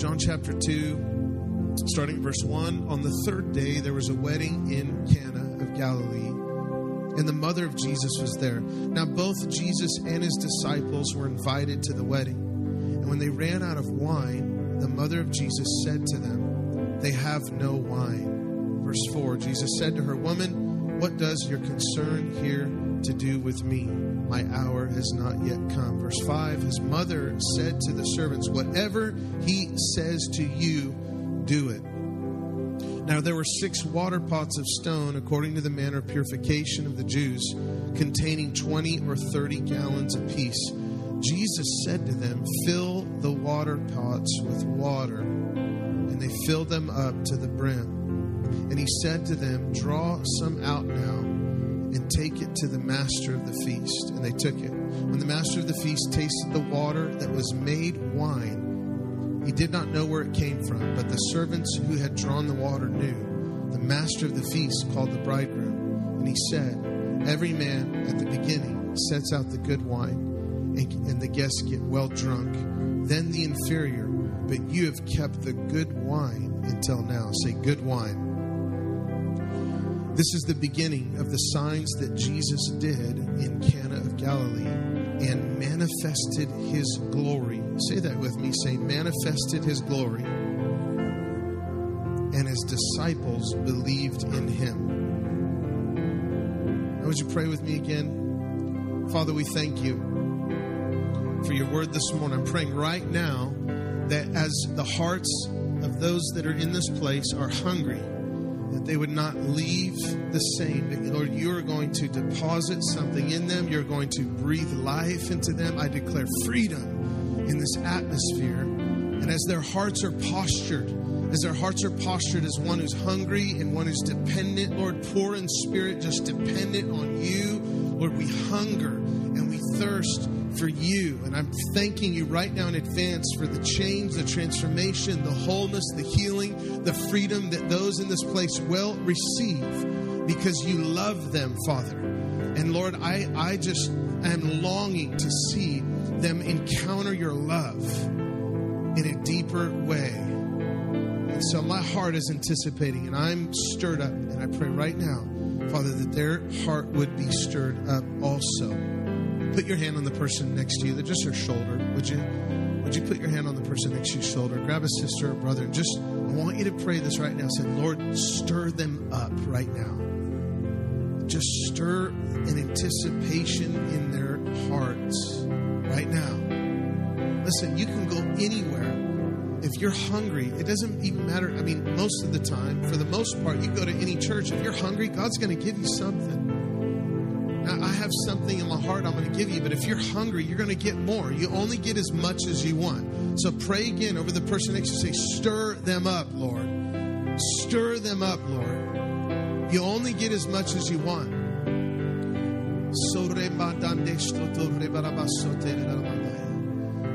John chapter 2, starting at verse 1. On the third day, there was a wedding in Cana of Galilee, and the mother of Jesus was there. Now, both Jesus and his disciples were invited to the wedding. And when they ran out of wine, the mother of Jesus said to them, They have no wine. Verse 4 Jesus said to her, Woman, what does your concern here to do with me? My hour has not yet come. Verse 5 His mother said to the servants, Whatever he says to you, do it. Now there were six water pots of stone, according to the manner of purification of the Jews, containing 20 or 30 gallons apiece. Jesus said to them, Fill the water pots with water. And they filled them up to the brim. And he said to them, Draw some out now and take it to the master of the feast. And they took it. When the master of the feast tasted the water that was made wine, he did not know where it came from, but the servants who had drawn the water knew. The master of the feast called the bridegroom, and he said, Every man at the beginning sets out the good wine, and, and the guests get well drunk, then the inferior, but you have kept the good wine until now. Say, good wine. This is the beginning of the signs that Jesus did in Cana of Galilee and manifested his glory. Say that with me. Say, manifested his glory. And his disciples believed in him. Now, would you pray with me again? Father, we thank you for your word this morning. I'm praying right now that as the hearts of those that are in this place are hungry, that they would not leave the same. Lord, you are going to deposit something in them. You're going to breathe life into them. I declare freedom in this atmosphere. And as their hearts are postured, as their hearts are postured as one who's hungry and one who's dependent, Lord, poor in spirit, just dependent on you, Lord, we hunger and we thirst for you. And I'm thanking you right now in advance for the change, the transformation, the wholeness, the healing, the freedom that those in this place will receive because you love them, Father. And Lord, I, I just am longing to see them encounter your love in a deeper way. And so my heart is anticipating, and I'm stirred up. And I pray right now, Father, that their heart would be stirred up also put your hand on the person next to you, just their shoulder, would you? Would you put your hand on the person next to your shoulder? Grab a sister or brother. And just, I want you to pray this right now. Say, Lord, stir them up right now. Just stir an anticipation in their hearts right now. Listen, you can go anywhere. If you're hungry, it doesn't even matter. I mean, most of the time, for the most part, you go to any church. If you're hungry, God's going to give you something. I have something in my heart I'm going to give you, but if you're hungry, you're going to get more. You only get as much as you want. So pray again over the person next to you. Say, Stir them up, Lord. Stir them up, Lord. You only get as much as you want.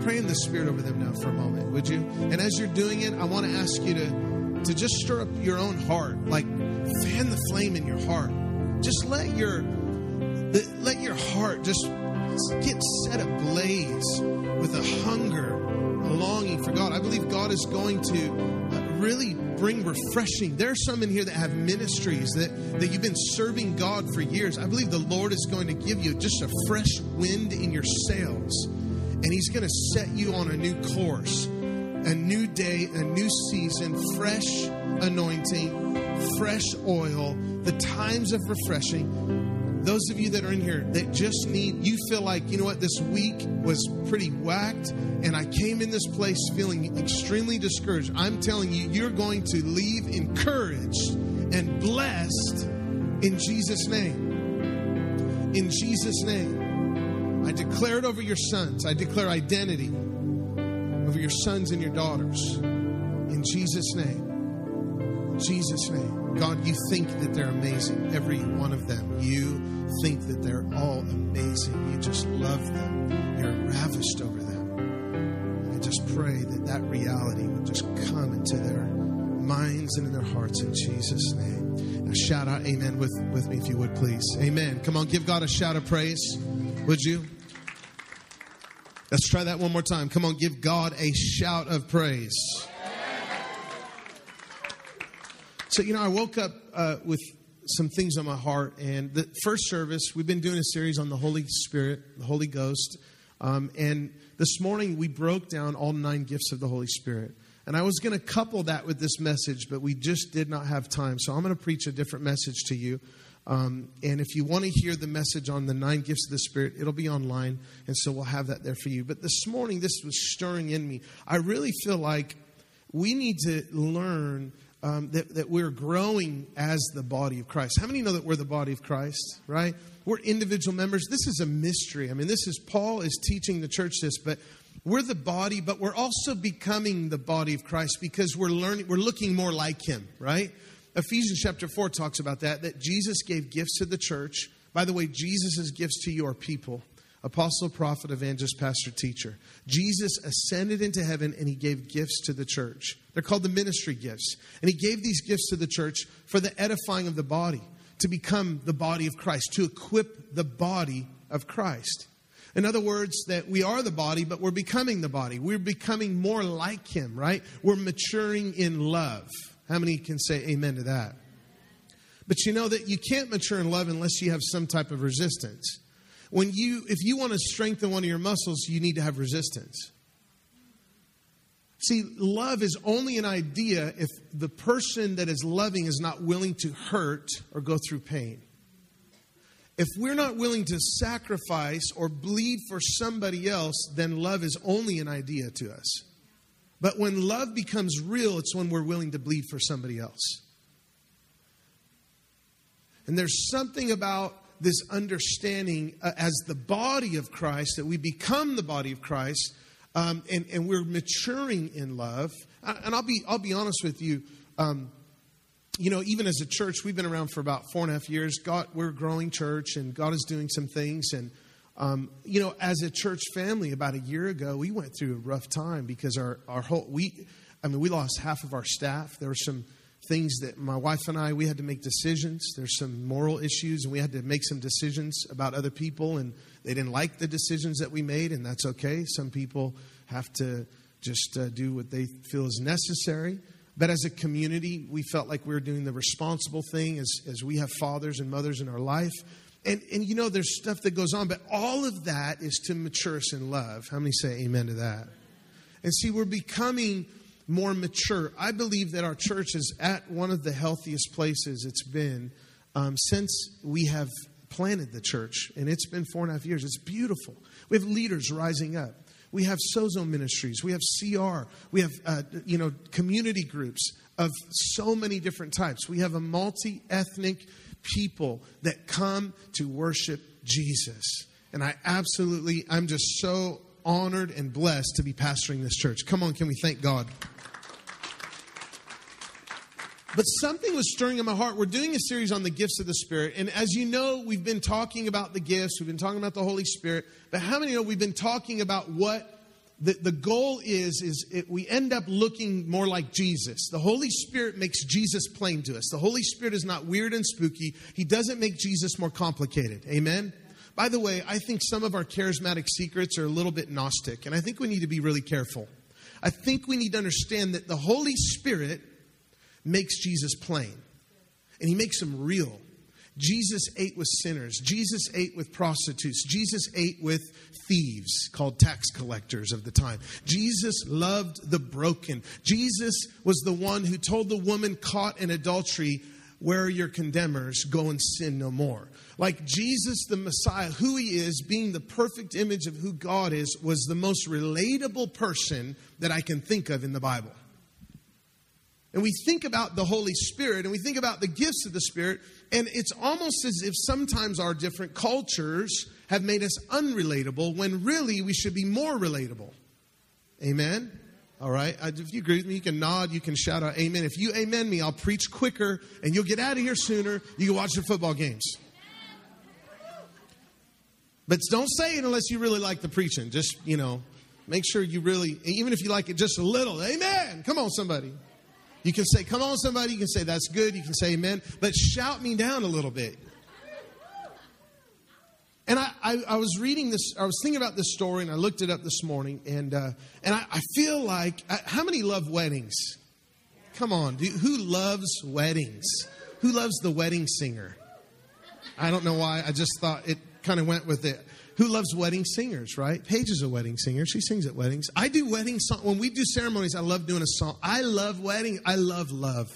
Pray in the Spirit over them now for a moment, would you? And as you're doing it, I want to ask you to, to just stir up your own heart. Like, fan the flame in your heart. Just let your let your heart just get set ablaze with a hunger, a longing for God. I believe God is going to uh, really bring refreshing. There are some in here that have ministries that, that you've been serving God for years. I believe the Lord is going to give you just a fresh wind in your sails, and He's going to set you on a new course, a new day, a new season, fresh anointing, fresh oil, the times of refreshing those of you that are in here that just need, you feel like, you know what, this week was pretty whacked, and I came in this place feeling extremely discouraged. I'm telling you, you're going to leave encouraged and blessed in Jesus' name. In Jesus' name. I declare it over your sons. I declare identity over your sons and your daughters. In Jesus' name. Jesus' name. God, you think that they're amazing, every one of them. You think that they're all amazing. You just love them, you're ravished over them. I just pray that that reality would just come into their minds and in their hearts in Jesus' name. Now, shout out amen with, with me if you would, please. Amen. Come on, give God a shout of praise, would you? Let's try that one more time. Come on, give God a shout of praise. So, you know, I woke up uh, with some things on my heart. And the first service, we've been doing a series on the Holy Spirit, the Holy Ghost. Um, and this morning, we broke down all nine gifts of the Holy Spirit. And I was going to couple that with this message, but we just did not have time. So I'm going to preach a different message to you. Um, and if you want to hear the message on the nine gifts of the Spirit, it'll be online. And so we'll have that there for you. But this morning, this was stirring in me. I really feel like we need to learn um, that, that we're growing as the body of Christ. How many know that we're the body of Christ, right? We're individual members. This is a mystery. I mean, this is Paul is teaching the church this, but we're the body, but we're also becoming the body of Christ because we're learning, we're looking more like him, right? Ephesians chapter 4 talks about that, that Jesus gave gifts to the church. By the way, Jesus' gifts to your people apostle, prophet, evangelist, pastor, teacher. Jesus ascended into heaven and he gave gifts to the church. They're called the ministry gifts. And he gave these gifts to the church for the edifying of the body, to become the body of Christ, to equip the body of Christ. In other words, that we are the body, but we're becoming the body. We're becoming more like him, right? We're maturing in love. How many can say amen to that? But you know that you can't mature in love unless you have some type of resistance when you if you want to strengthen one of your muscles you need to have resistance see love is only an idea if the person that is loving is not willing to hurt or go through pain. If we're not willing to sacrifice or bleed for somebody else then love is only an idea to us. But when love becomes real it's when we're willing to bleed for somebody else. And there's something about this understanding uh, as the body of Christ, that we become the body of Christ, um, and, and we're maturing in love. And I'll be, I'll be honest with you. Um, you know, even as a church, we've been around for about four and a half years. God, we're a growing church, and God is doing some things. And um, you know, as a church family, about a year ago, we went through a rough time because our our whole we, I mean, we lost half of our staff. There were some things that my wife and I we had to make decisions. There's some moral issues, and we had to make some decisions about other people, and they didn't like the decisions that we made, and that's okay. Some people have to just uh, do what they feel is necessary. But as a community, we felt like we were doing the responsible thing as, as we have fathers and mothers in our life. And, and you know, there's stuff that goes on, but all of that is to mature us in love. How many say amen to that? And see, we're becoming more mature. I believe that our church is at one of the healthiest places it's been um, since we have planted the church, and it's been four and a half years. It's beautiful. We have leaders rising up. We have Sozo ministries. We have CR. We have uh, you know community groups of so many different types. We have a multi ethnic people that come to worship Jesus. And I absolutely, I'm just so honored and blessed to be pastoring this church. Come on, can we thank God? But something was stirring in my heart. We're doing a series on the gifts of the Spirit. And as you know, we've been talking about the gifts, we've been talking about the Holy Spirit. But how many know we've been talking about what the, the goal is is it, we end up looking more like jesus. The holy spirit makes jesus plain to us. The holy spirit is not weird and spooky. He doesn't make jesus more complicated. Amen? By the way i think some of our charismatic secrets are a little bit gnostic and i think we need to be really careful. I think we need to understand that the holy spirit makes Jesus plain and he makes him real. Jesus ate with sinners. Jesus ate with prostitutes. Jesus ate with thieves called tax collectors of the time. Jesus loved the broken. Jesus was the one who told the woman caught in adultery, Where are your condemners? Go and sin no more. Like Jesus, the Messiah, who he is, being the perfect image of who God is, was the most relatable person that I can think of in the Bible and we think about the Holy Spirit and we think about the gifts of the Spirit, and it's almost as if sometimes our different cultures have made us unrelatable when really we should be more relatable. Amen? All right. If you agree with me, you can nod, you can shout out amen. If you amen me, I'll preach quicker and you'll get out of here sooner. You can watch the football games. But don't say it unless you really like the preaching. Just, you know, make sure you really, even if you like it just a little, amen. Come on, somebody. You can say, Come on, somebody. You can say, That's good. You can say, Amen. But shout me down a little bit. And I, I, I, was reading this, I was thinking about this story, and I looked it up this morning, and, uh, and I, I feel like, uh, how many love weddings? Come on. Do, who loves weddings? Who loves the wedding singer? I don't know why. I just thought it kind of went with it. Who loves wedding singers, right? Paige is a wedding singer. She sings at weddings. I do wedding song. When we do ceremonies, I love doing a song. I love wedding. I love love.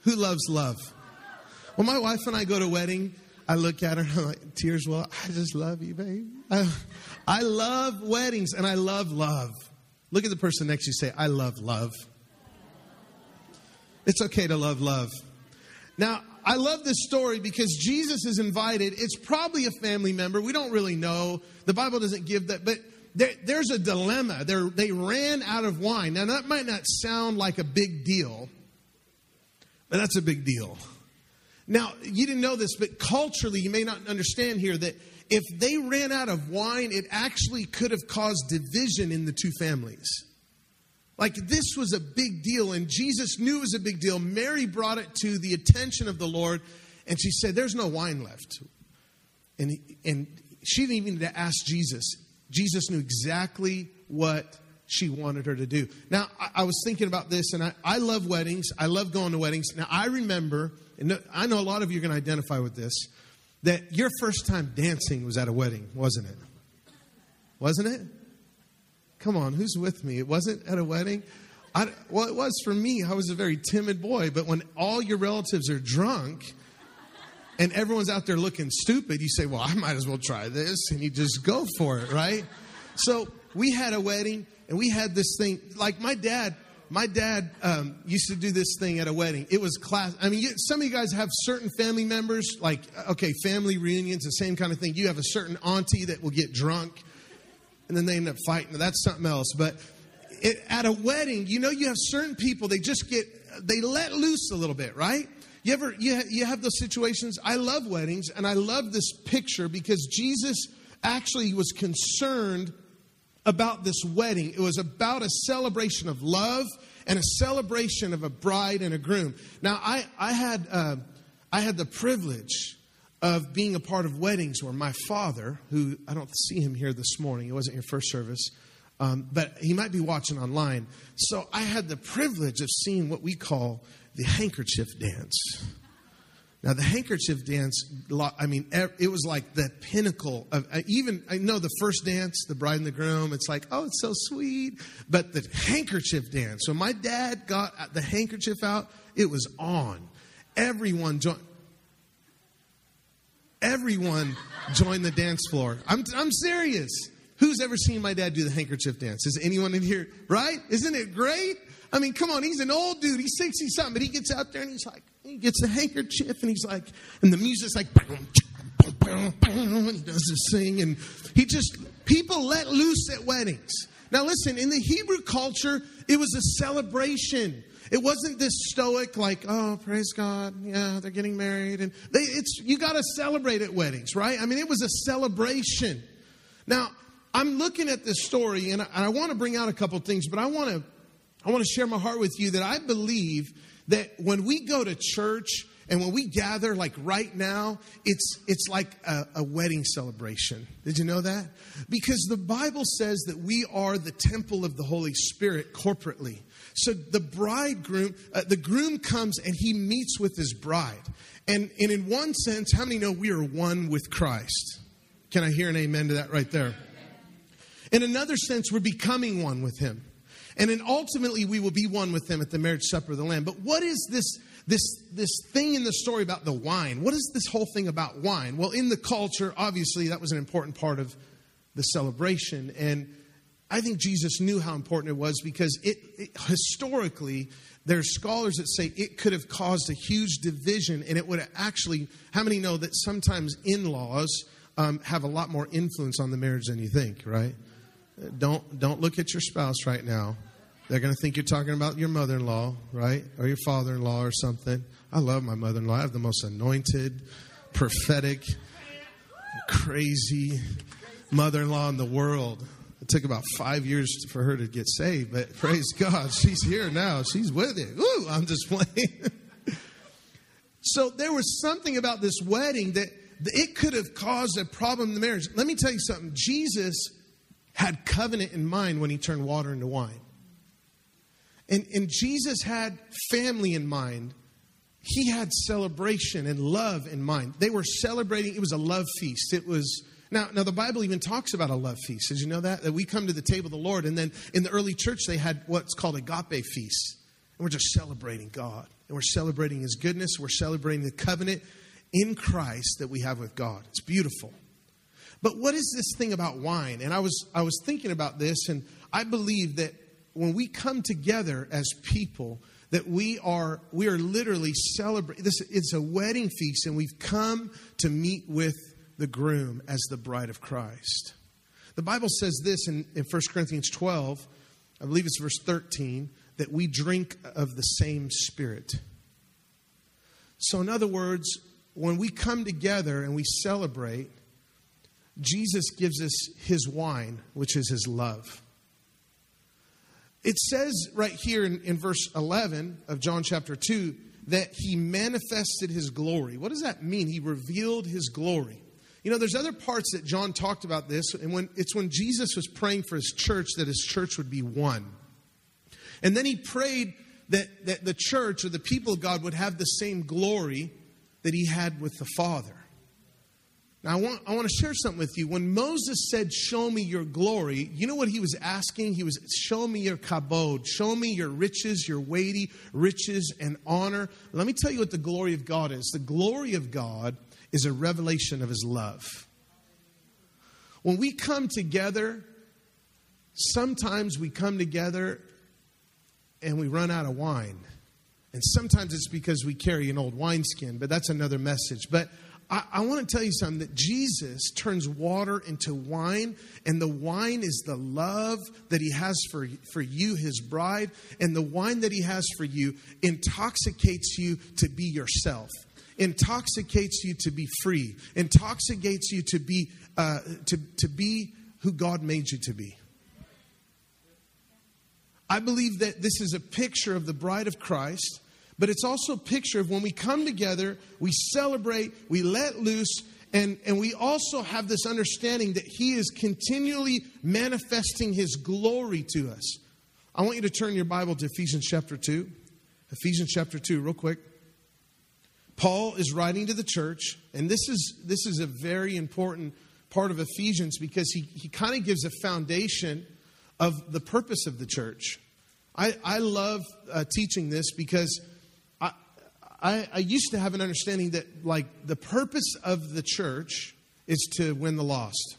Who loves love? When my wife and I go to wedding, I look at her and I'm like, tears well. I just love you, babe. I, I love weddings and I love love. Look at the person next to you say, I love love. It's okay to love love. Now, I love this story because Jesus is invited. It's probably a family member. We don't really know. The Bible doesn't give that, but there, there's a dilemma. They're, they ran out of wine. Now, that might not sound like a big deal, but that's a big deal. Now, you didn't know this, but culturally, you may not understand here that if they ran out of wine, it actually could have caused division in the two families. Like this was a big deal, and Jesus knew it was a big deal. Mary brought it to the attention of the Lord, and she said, There's no wine left. And, and she didn't even need to ask Jesus. Jesus knew exactly what she wanted her to do. Now, I, I was thinking about this, and I, I love weddings. I love going to weddings. Now, I remember, and I know a lot of you are going to identify with this, that your first time dancing was at a wedding, wasn't it? Wasn't it? Come on, who's with me? It wasn't at a wedding. I, well, it was for me. I was a very timid boy, but when all your relatives are drunk and everyone's out there looking stupid, you say, Well, I might as well try this. And you just go for it, right? So we had a wedding and we had this thing. Like my dad, my dad um, used to do this thing at a wedding. It was class. I mean, some of you guys have certain family members, like, okay, family reunions, the same kind of thing. You have a certain auntie that will get drunk and then they end up fighting. That's something else. But it, at a wedding, you know, you have certain people, they just get, they let loose a little bit, right? You ever, you, ha- you have those situations? I love weddings, and I love this picture because Jesus actually was concerned about this wedding. It was about a celebration of love and a celebration of a bride and a groom. Now, I, I had, uh, I had the privilege of being a part of weddings where my father, who I don't see him here this morning, it wasn't your first service, um, but he might be watching online. So I had the privilege of seeing what we call the handkerchief dance. Now, the handkerchief dance, I mean, it was like the pinnacle of even, I know the first dance, the bride and the groom, it's like, oh, it's so sweet. But the handkerchief dance, so my dad got the handkerchief out, it was on. Everyone joined everyone join the dance floor. I'm, I'm serious. Who's ever seen my dad do the handkerchief dance? Is anyone in here? Right? Isn't it great? I mean, come on, he's an old dude. He's 60 something, but he gets out there and he's like, he gets the handkerchief and he's like, and the music's like, and he does this thing. And he just, people let loose at weddings. Now, listen, in the Hebrew culture, it was a celebration. It wasn't this stoic, like, oh, praise God, yeah, they're getting married. And they, it's, you got to celebrate at weddings, right? I mean, it was a celebration. Now, I'm looking at this story and I, I want to bring out a couple things, but I want to, I want to share my heart with you that I believe that when we go to church, and when we gather, like right now, it's, it's like a, a, wedding celebration. Did you know that? Because the Bible says that we are the temple of the Holy Spirit corporately. So the bridegroom, uh, the groom comes and he meets with his bride. And, and in one sense, how many know we are one with Christ? Can I hear an amen to that right there? In another sense, we're becoming one with him. And then ultimately, we will be one with him at the marriage supper of the Lamb. But what is this, this, this thing in the story about the wine? What is this whole thing about wine? Well, in the culture, obviously, that was an important part of the celebration. And I think Jesus knew how important it was because it, it, historically, there's scholars that say it could have caused a huge division, and it would have actually. How many know that sometimes in-laws um, have a lot more influence on the marriage than you think? Right? Don't don't look at your spouse right now. They're going to think you're talking about your mother-in-law, right, or your father-in-law, or something. I love my mother-in-law. I have the most anointed, prophetic, crazy mother-in-law in the world. It took about five years for her to get saved, but praise God, she's here now. She's with it. Ooh, I'm just playing. so there was something about this wedding that it could have caused a problem in the marriage. Let me tell you something. Jesus had covenant in mind when he turned water into wine. And, and Jesus had family in mind. He had celebration and love in mind. They were celebrating, it was a love feast. It was now, now the Bible even talks about a love feast. Did you know that? That we come to the table of the Lord, and then in the early church they had what's called agape feast. And we're just celebrating God. And we're celebrating his goodness. We're celebrating the covenant in Christ that we have with God. It's beautiful. But what is this thing about wine? And I was I was thinking about this, and I believe that when we come together as people, that we are we are literally celebrating this it's a wedding feast, and we've come to meet with the groom as the bride of Christ. The Bible says this in, in 1 Corinthians 12, I believe it's verse 13, that we drink of the same spirit. So, in other words, when we come together and we celebrate, Jesus gives us his wine, which is his love. It says right here in, in, verse 11 of John chapter 2 that he manifested his glory. What does that mean? He revealed his glory. You know, there's other parts that John talked about this, and when it's when Jesus was praying for his church that his church would be one. And then he prayed that, that the church or the people of God would have the same glory that he had with the Father. Now, I want, I want to share something with you. When Moses said, Show me your glory, you know what he was asking? He was, Show me your kabod. Show me your riches, your weighty riches and honor. Let me tell you what the glory of God is. The glory of God is a revelation of his love. When we come together, sometimes we come together and we run out of wine. And sometimes it's because we carry an old wineskin, but that's another message. But I, I want to tell you something that Jesus turns water into wine, and the wine is the love that he has for, for you, his bride, and the wine that he has for you intoxicates you to be yourself intoxicates you to be free, intoxicates you to be uh, to, to be who God made you to be. I believe that this is a picture of the bride of Christ, but it's also a picture of when we come together, we celebrate, we let loose, and, and we also have this understanding that He is continually manifesting His glory to us. I want you to turn your Bible to Ephesians chapter 2. Ephesians chapter 2, real quick. Paul is writing to the church, and this is, this is a very important part of Ephesians because he, he kind of gives a foundation of the purpose of the church. I, I love uh, teaching this because I, I used to have an understanding that, like, the purpose of the church is to win the lost,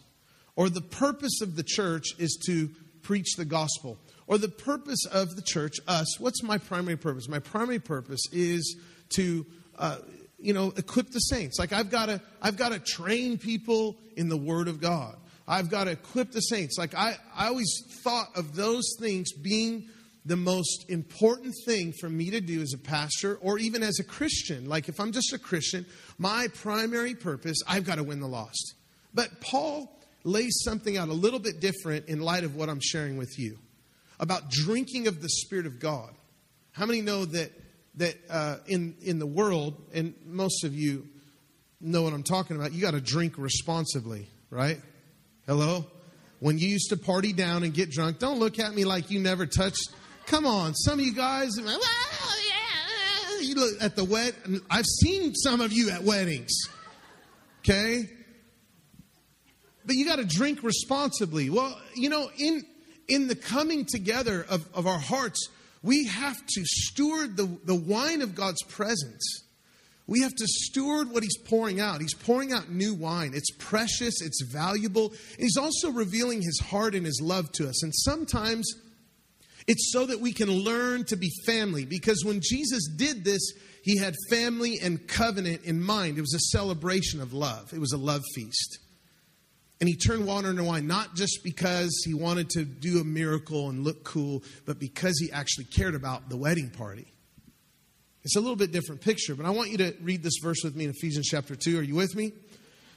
or the purpose of the church is to preach the gospel, or the purpose of the church, us, what's my primary purpose? My primary purpose is to uh, you know, equip the saints. Like I've got to, I've got to train people in the Word of God. I've got to equip the saints. Like I, I always thought of those things being the most important thing for me to do as a pastor or even as a Christian. Like if I'm just a Christian, my primary purpose, I've got to win the lost. But Paul lays something out a little bit different in light of what I'm sharing with you about drinking of the Spirit of God. How many know that that uh, in in the world, and most of you know what I'm talking about. You got to drink responsibly, right? Hello. When you used to party down and get drunk, don't look at me like you never touched. Come on, some of you guys. Well, yeah, you look at the wed. I've seen some of you at weddings. Okay, but you got to drink responsibly. Well, you know, in in the coming together of, of our hearts, we have to steward the, the wine of God's presence. We have to steward what He's pouring out. He's pouring out new wine. It's precious, it's valuable. And he's also revealing His heart and His love to us. And sometimes it's so that we can learn to be family. Because when Jesus did this, He had family and covenant in mind. It was a celebration of love, it was a love feast. And he turned water into wine, not just because he wanted to do a miracle and look cool, but because he actually cared about the wedding party. It's a little bit different picture, but I want you to read this verse with me in Ephesians chapter 2. Are you with me?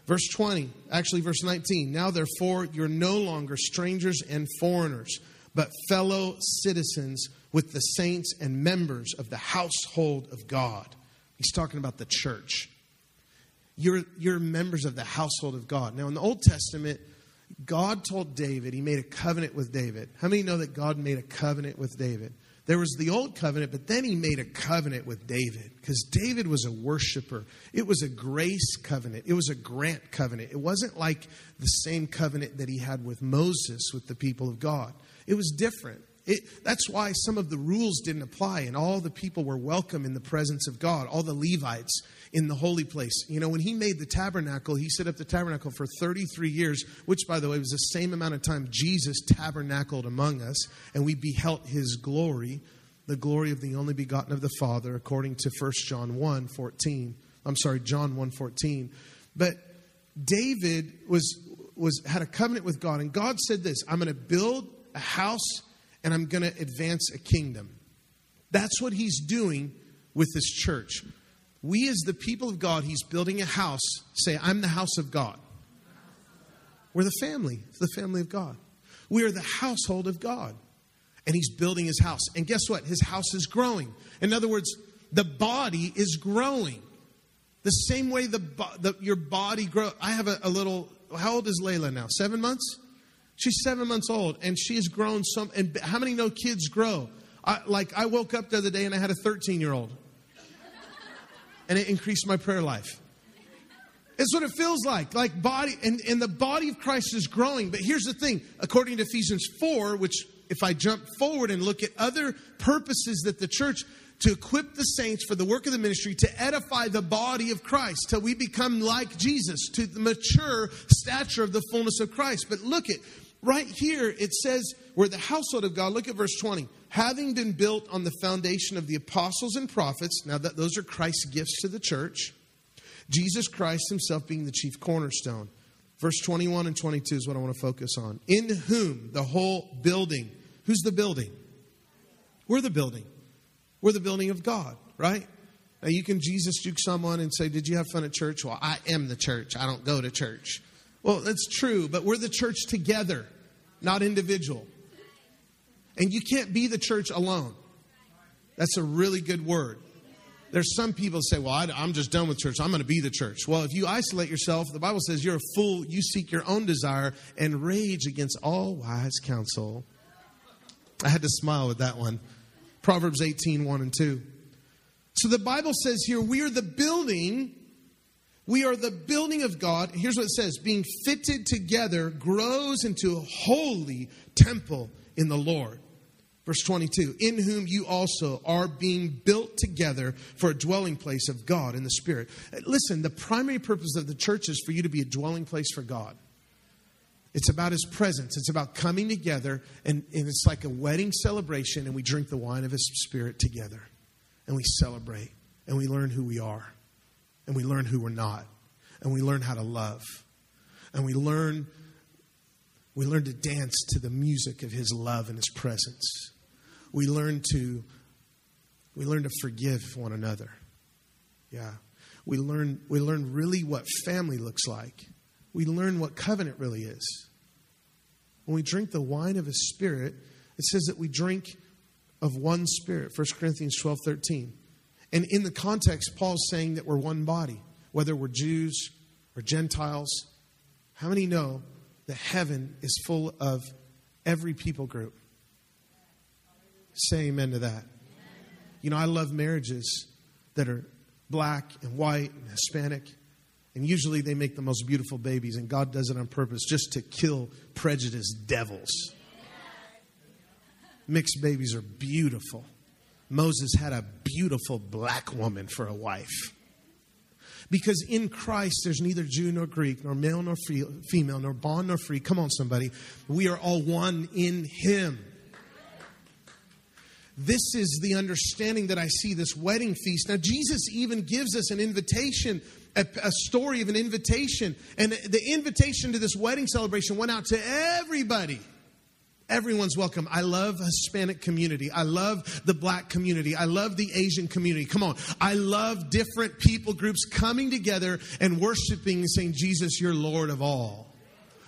Verse 20, actually, verse 19. Now, therefore, you're no longer strangers and foreigners, but fellow citizens with the saints and members of the household of God. He's talking about the church. You're, you're members of the household of God. Now, in the Old Testament, God told David, he made a covenant with David. How many know that God made a covenant with David? There was the old covenant, but then he made a covenant with David because David was a worshiper. It was a grace covenant, it was a grant covenant. It wasn't like the same covenant that he had with Moses with the people of God, it was different. It, that's why some of the rules didn't apply, and all the people were welcome in the presence of God, all the Levites in the holy place. You know, when he made the tabernacle, he set up the tabernacle for 33 years, which, by the way, was the same amount of time Jesus tabernacled among us, and we beheld his glory, the glory of the only begotten of the Father, according to 1 John 1 14. I'm sorry, John 1 14. But David was, was, had a covenant with God, and God said this I'm going to build a house and I'm going to advance a kingdom. That's what he's doing with this church. We, as the people of God, he's building a house. Say, I'm the house of God. We're the family, the family of God. We are the household of God. And he's building his house. And guess what? His house is growing. In other words, the body is growing. The same way the, the your body grows. I have a, a little, how old is Layla now? Seven months? She's seven months old and she's grown some. And how many know kids grow? I, like I woke up the other day and I had a 13 year old, and it increased my prayer life. It's what it feels like. Like body, and, and the body of Christ is growing. But here's the thing according to Ephesians 4, which if I jump forward and look at other purposes that the church to equip the saints for the work of the ministry to edify the body of Christ till we become like Jesus to the mature stature of the fullness of Christ. But look at right here, it says, we're the household of God. Look at verse 20. Having been built on the foundation of the apostles and prophets, now that those are Christ's gifts to the church, Jesus Christ himself being the chief cornerstone. Verse 21 and 22 is what I want to focus on. In whom the whole building, who's the building? We're the building. We're the building of God, right? Now you can Jesus juke someone and say, Did you have fun at church? Well, I am the church. I don't go to church. Well, that's true, but we're the church together, not individual. And you can't be the church alone. That's a really good word. There's some people say, Well, I, am just done with church. I'm going to be the church. Well, if you isolate yourself, the Bible says you're a fool. You seek your own desire and rage against all wise counsel. I had to smile with that one. Proverbs 18 1 and 2. So the Bible says here, we are the building we are the building of God. Here's what it says being fitted together grows into a holy temple in the Lord. Verse 22 In whom you also are being built together for a dwelling place of God in the Spirit. Uh, listen, the primary purpose of the church is for you to be a dwelling place for God. It's about His presence. It's about coming together, and, and it's like a wedding celebration, and we drink the wine of His Spirit together, and we celebrate, and we learn who we are and we learn who we're not, and we learn how to love, and we learn we learn to dance to the music of his love and his presence. We learn to we learn to forgive one another. Yeah. We learn we learn really what family looks like. We learn what covenant really is. When we drink the wine of his spirit, it says that we drink of one spirit. 1 Corinthians 12, 13. And in the context, Paul's saying that we're one body, whether we're Jews or Gentiles. How many know that heaven is full of every people group? Say amen to that. You know, I love marriages that are black and white and Hispanic. And usually they make the most beautiful babies, and God does it on purpose just to kill prejudiced devils. Mixed babies are beautiful. Moses had a beautiful black woman for a wife. Because in Christ, there's neither Jew nor Greek, nor male nor free, female, nor bond nor free. Come on, somebody. We are all one in Him. This is the understanding that I see this wedding feast. Now, Jesus even gives us an invitation, a, a story of an invitation. And the invitation to this wedding celebration went out to everybody. Everyone's welcome. I love Hispanic community. I love the black community. I love the Asian community. Come on. I love different people groups coming together and worshiping and saying, Jesus, you're Lord of all.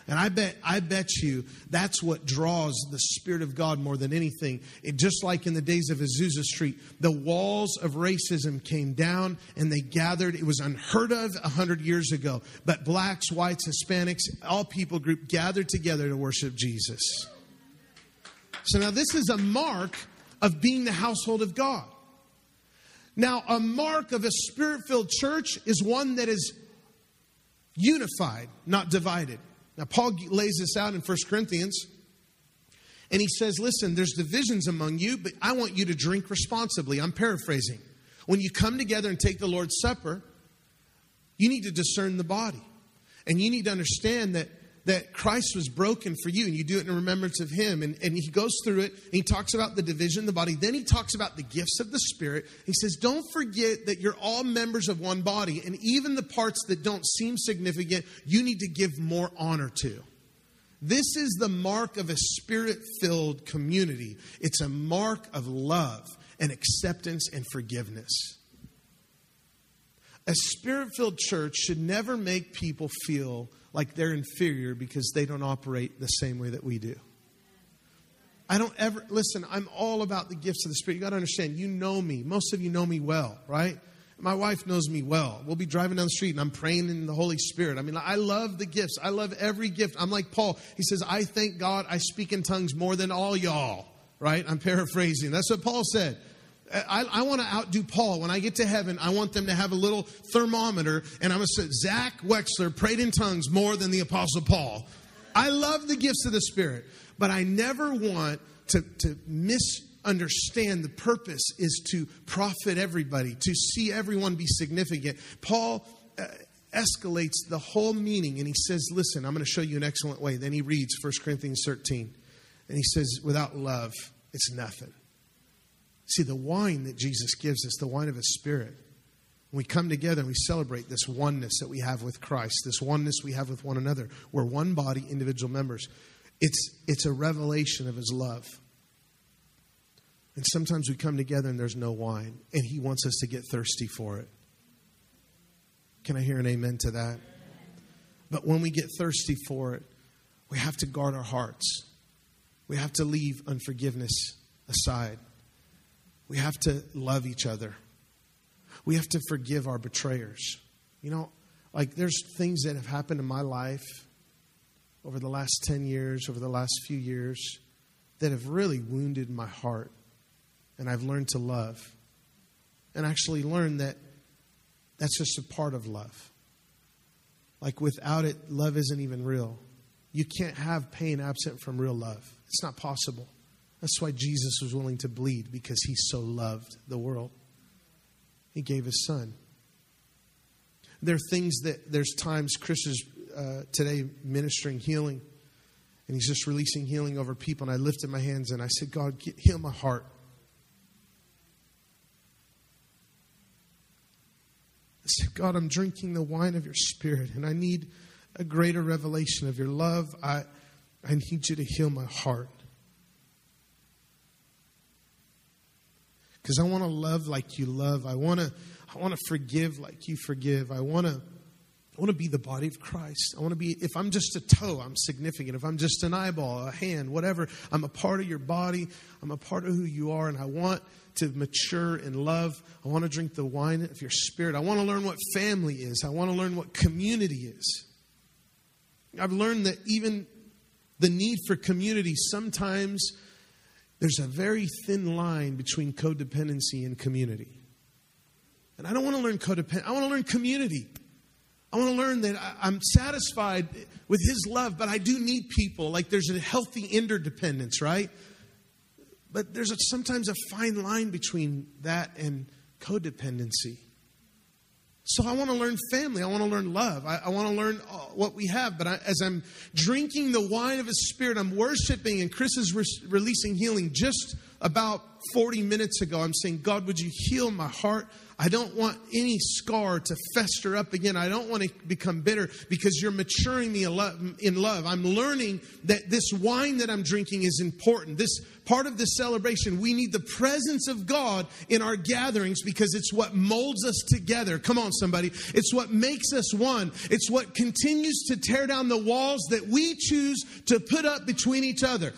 And I bet, I bet you that's what draws the Spirit of God more than anything. It, just like in the days of Azusa Street, the walls of racism came down and they gathered. It was unheard of a hundred years ago. But blacks, whites, Hispanics, all people group gathered together to worship Jesus. So now this is a mark of being the household of God. Now, a mark of a spirit filled church is one that is unified, not divided. Now, Paul lays this out in 1 Corinthians. And he says, Listen, there's divisions among you, but I want you to drink responsibly. I'm paraphrasing. When you come together and take the Lord's Supper, you need to discern the body. And you need to understand that, that Christ was broken for you, and you do it in remembrance of Him. And, and he goes through it, and he talks about the division of the body. Then he talks about the gifts of the Spirit. He says, Don't forget that you're all members of one body, and even the parts that don't seem significant, you need to give more honor to. This is the mark of a spirit filled community. It's a mark of love and acceptance and forgiveness. A spirit filled church should never make people feel like they're inferior because they don't operate the same way that we do. I don't ever, listen, I'm all about the gifts of the Spirit. You got to understand, you know me. Most of you know me well, right? My wife knows me well. We'll be driving down the street and I'm praying in the Holy Spirit. I mean, I love the gifts. I love every gift. I'm like Paul. He says, I thank God I speak in tongues more than all y'all, right? I'm paraphrasing. That's what Paul said. I, I want to outdo Paul. When I get to heaven, I want them to have a little thermometer, and I'm going to say, Zach Wexler prayed in tongues more than the Apostle Paul. I love the gifts of the Spirit, but I never want to, to miss understand the purpose is to profit everybody, to see everyone be significant. Paul uh, escalates the whole meaning and he says, Listen, I'm going to show you an excellent way. Then he reads 1 Corinthians 13 and he says, Without love, it's nothing. See, the wine that Jesus gives us, the wine of his spirit, we come together and we celebrate this oneness that we have with Christ, this oneness we have with one another, we're one body, individual members. It's, it's a revelation of his love. And sometimes we come together and there's no wine, and He wants us to get thirsty for it. Can I hear an amen to that? But when we get thirsty for it, we have to guard our hearts. We have to leave unforgiveness aside. We have to love each other. We have to forgive our betrayers. You know, like there's things that have happened in my life over the last 10 years, over the last few years, that have really wounded my heart and I've learned to love. And actually learned that that's just a part of love. Like without it, love isn't even real. You can't have pain absent from real love. It's not possible. That's why Jesus was willing to bleed because he so loved the world. He gave his son. There are things that, there's times Chris is uh, today ministering healing, and he's just releasing healing over people. And I lifted my hands and I said, God, heal my heart. I said, God, I'm drinking the wine of your spirit, and I need a greater revelation of your love. I, I need you to heal my heart. Because I want to love like you love. I want to I want to forgive like you forgive. I want to I want to be the body of Christ. I want to be, if I'm just a toe, I'm significant. If I'm just an eyeball, a hand, whatever, I'm a part of your body. I'm a part of who you are, and I want to mature in love. I want to drink the wine of your spirit. I want to learn what family is. I want to learn what community is. I've learned that even the need for community, sometimes there's a very thin line between codependency and community. And I don't want to learn codependency, I want to learn community. I want to learn that I'm satisfied with His love, but I do need people. Like there's a healthy interdependence, right? But there's a, sometimes a fine line between that and codependency. So I want to learn family. I want to learn love. I, I want to learn uh, what we have. But I, as I'm drinking the wine of His Spirit, I'm worshiping, and Chris is re- releasing healing. Just about 40 minutes ago, I'm saying, God, would you heal my heart? I don't want any scar to fester up again. I don't want to become bitter because you're maturing me in love. I'm learning that this wine that I'm drinking is important. This part of this celebration, we need the presence of God in our gatherings because it's what molds us together. Come on, somebody. It's what makes us one. It's what continues to tear down the walls that we choose to put up between each other.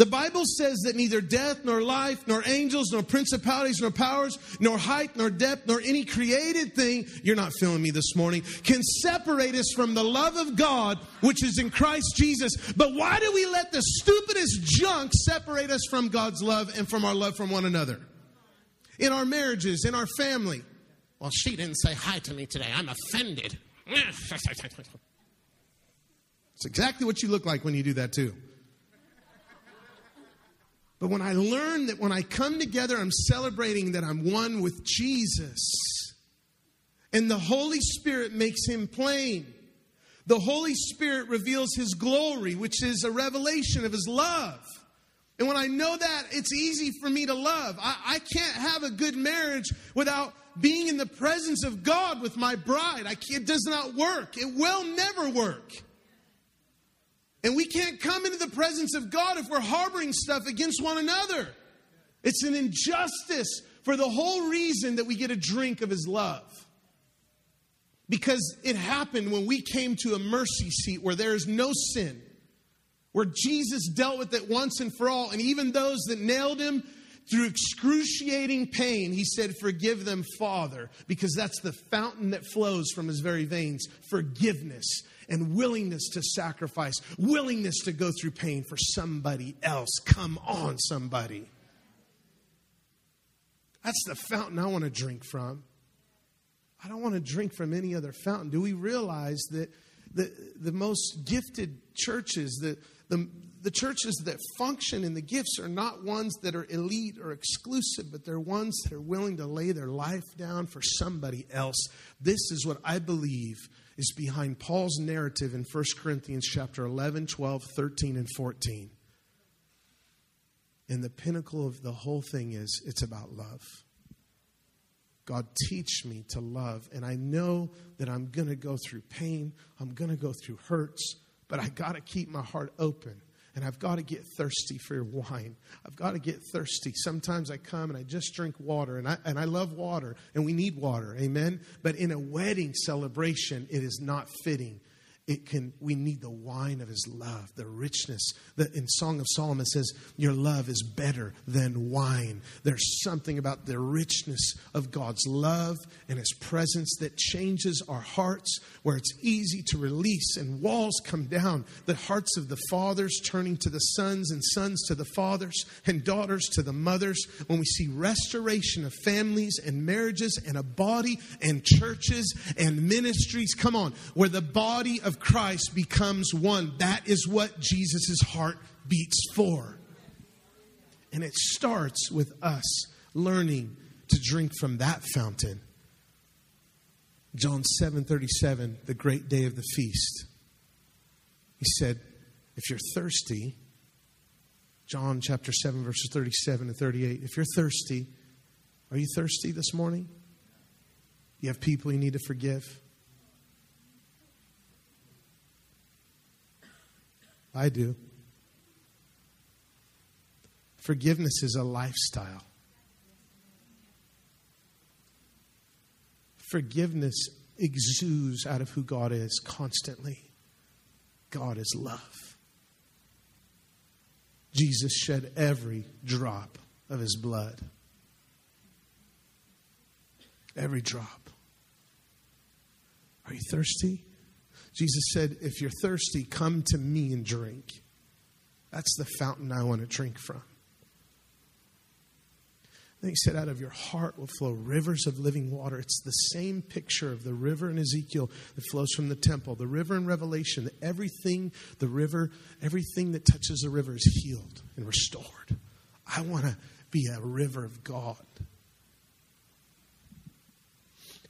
The Bible says that neither death, nor life, nor angels, nor principalities, nor powers, nor height, nor depth, nor any created thing, you're not feeling me this morning, can separate us from the love of God which is in Christ Jesus. But why do we let the stupidest junk separate us from God's love and from our love from one another? In our marriages, in our family. Well, she didn't say hi to me today. I'm offended. It's exactly what you look like when you do that, too. But when I learn that when I come together, I'm celebrating that I'm one with Jesus, and the Holy Spirit makes him plain. The Holy Spirit reveals his glory, which is a revelation of his love. And when I know that, it's easy for me to love. I, I can't have a good marriage without being in the presence of God with my bride. I, it does not work. It will never work. And we can't come into the presence of God if we're harboring stuff against one another. It's an injustice for the whole reason that we get a drink of His love. Because it happened when we came to a mercy seat where there is no sin, where Jesus dealt with it once and for all. And even those that nailed Him through excruciating pain, He said, Forgive them, Father, because that's the fountain that flows from His very veins forgiveness and willingness to sacrifice, willingness to go through pain for somebody else. Come on, somebody. That's the fountain I want to drink from. I don't want to drink from any other fountain. Do we realize that the, the most gifted churches, the, the, the churches that function in the gifts are not ones that are elite or exclusive, but they're ones that are willing to lay their life down for somebody else. This is what I believe is behind Paul's narrative in 1 Corinthians chapter 11, 12, 13, and 14. And the pinnacle of the whole thing is it's about love. God, teach me to love. And I know that I'm going to go through pain, I'm going to go through hurts, but I got to keep my heart open and I've got to get thirsty for your wine. I've got to get thirsty. Sometimes I come and I just drink water, and I, and I love water, and we need water, amen? But in a wedding celebration, it is not fitting it can we need the wine of his love the richness that in song of solomon says your love is better than wine. There's something about the richness of god's love and his presence that changes our hearts where it's easy to release and walls come down. The hearts of the fathers turning to the sons and sons to the fathers and daughters to the mothers. When we see restoration of families and marriages and a body and churches and ministries come on where the body of Christ becomes one. That is what Jesus' heart beats for. And it starts with us learning to drink from that fountain. John 7:37, the great day of the feast. He said, if you're thirsty, John chapter 7 verses 37 and 38, if you're thirsty, are you thirsty this morning? You have people you need to forgive? I do. Forgiveness is a lifestyle. Forgiveness exudes out of who God is constantly. God is love. Jesus shed every drop of his blood. Every drop. Are you thirsty? Jesus said, If you're thirsty, come to me and drink. That's the fountain I want to drink from. Then he said, Out of your heart will flow rivers of living water. It's the same picture of the river in Ezekiel that flows from the temple, the river in Revelation. Everything, the river, everything that touches the river is healed and restored. I want to be a river of God.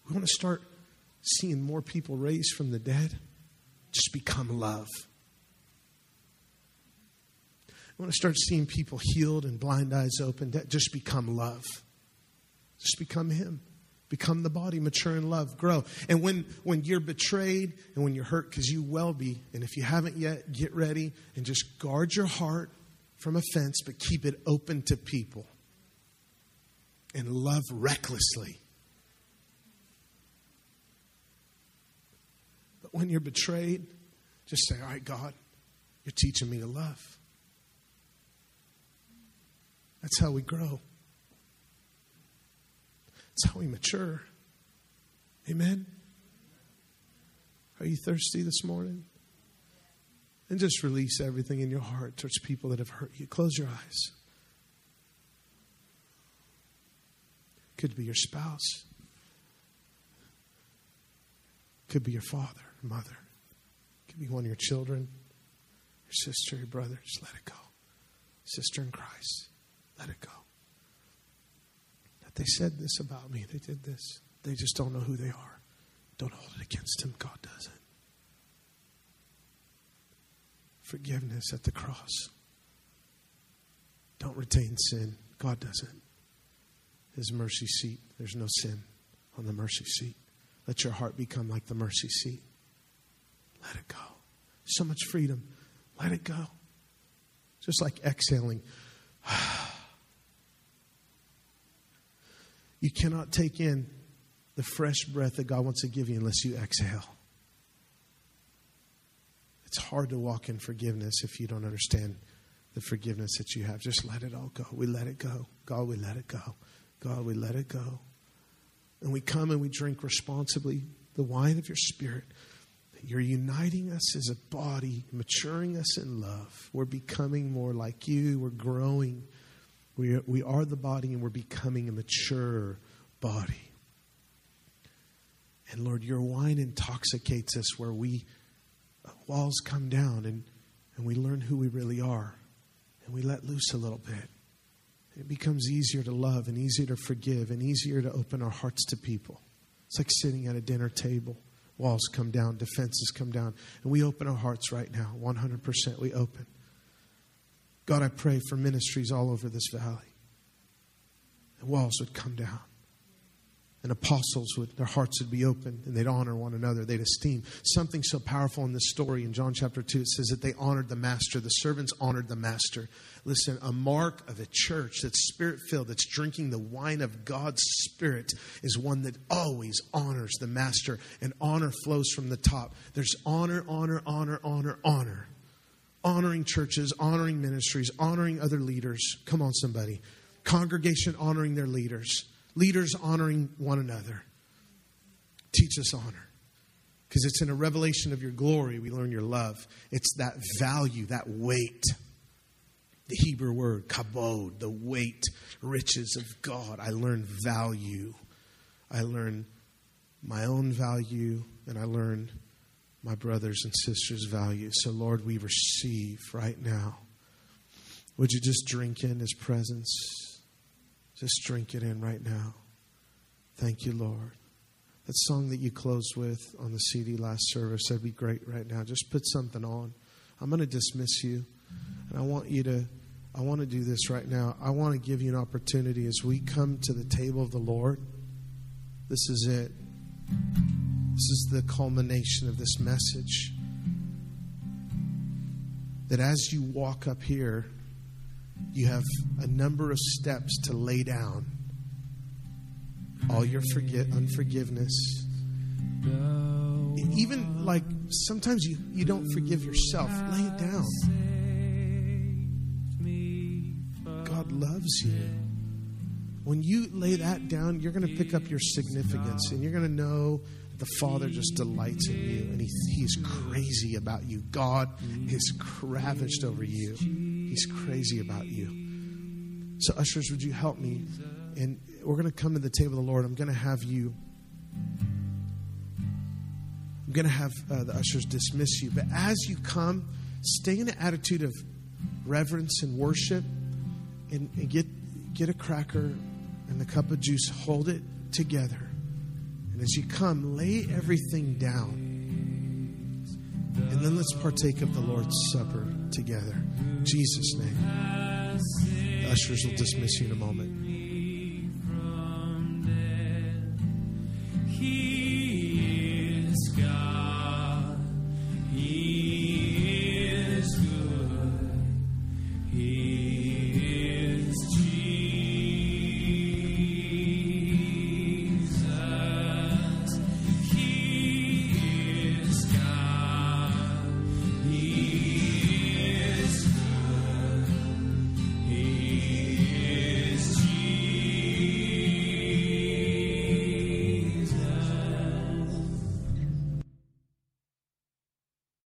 We want to start seeing more people raised from the dead. Just become love. I want to start seeing people healed and blind eyes opened. Just become love. Just become Him. Become the body, mature in love, grow. And when, when you're betrayed and when you're hurt, because you will be, and if you haven't yet, get ready and just guard your heart from offense, but keep it open to people. And love recklessly. But when you're betrayed, just say, All right, God, you're teaching me to love. That's how we grow. That's how we mature. Amen. Are you thirsty this morning? And just release everything in your heart towards people that have hurt you. Close your eyes. Could be your spouse. Could be your father, mother. Could be one of your children, your sister, your brother. Just let it go. Sister in Christ, let it go. That they said this about me. They did this. They just don't know who they are. Don't hold it against them. God doesn't. Forgiveness at the cross. Don't retain sin. God doesn't. His mercy seat, there's no sin on the mercy seat. Let your heart become like the mercy seat. Let it go. So much freedom. Let it go. Just like exhaling. You cannot take in the fresh breath that God wants to give you unless you exhale. It's hard to walk in forgiveness if you don't understand the forgiveness that you have. Just let it all go. We let it go. God, we let it go. God, we let it go. And we come and we drink responsibly the wine of your spirit. You're uniting us as a body, maturing us in love. We're becoming more like you. We're growing. We are, we are the body and we're becoming a mature body. And Lord, your wine intoxicates us where we uh, walls come down and, and we learn who we really are and we let loose a little bit. It becomes easier to love and easier to forgive and easier to open our hearts to people. It's like sitting at a dinner table. Walls come down, defenses come down, and we open our hearts right now. 100% we open. God, I pray for ministries all over this valley. The walls would come down and apostles would their hearts would be open and they'd honor one another. They'd esteem. Something so powerful in this story in john chapter 2 it says that they honored the master. The servants honored the master. Listen a mark of a church that's spirit filled that's drinking the wine of god's spirit is one that always honors the master and honor flows from the top. There's honor honor honor honor honor. Honoring churches honoring ministries honoring other leaders. Come on somebody. Congregation honoring their leaders leaders honoring one another. Teach us honor. Because it's in a revelation of your glory we learn your love. It's that value, that weight. The Hebrew word, kabod, the weight, riches of God. I learn value. I learn my own value, and I learn my brothers and sisters' value. So, Lord, we receive right now. Would you just drink in his presence? Just drink it in right now. Thank you, Lord. That song that you closed with on the CD last service, that'd be great right now. Just put something on. I'm going to dismiss you. And I want you to, I want to do this right now. I want to give you an opportunity as we come to the table of the Lord. This is it. This is the culmination of this message. That as you walk up here, you have a number of steps to lay down. All your forget unforgiveness. Even like sometimes you, you don't forgive yourself. Lay it down. God loves you. When you lay that down you're going to pick up your significance and you're going to know the Father just delights in you and he, He's crazy about you. God is ravished over you. He's crazy about you. So, ushers, would you help me? And we're going to come to the table of the Lord. I'm going to have you. I'm going to have uh, the ushers dismiss you. But as you come, stay in an attitude of reverence and worship and, and get, get a cracker and the cup of juice. Hold it together. And as you come, lay everything down. And then let's partake of the Lord's Supper together. In Jesus' name. The ushers will dismiss you in a moment.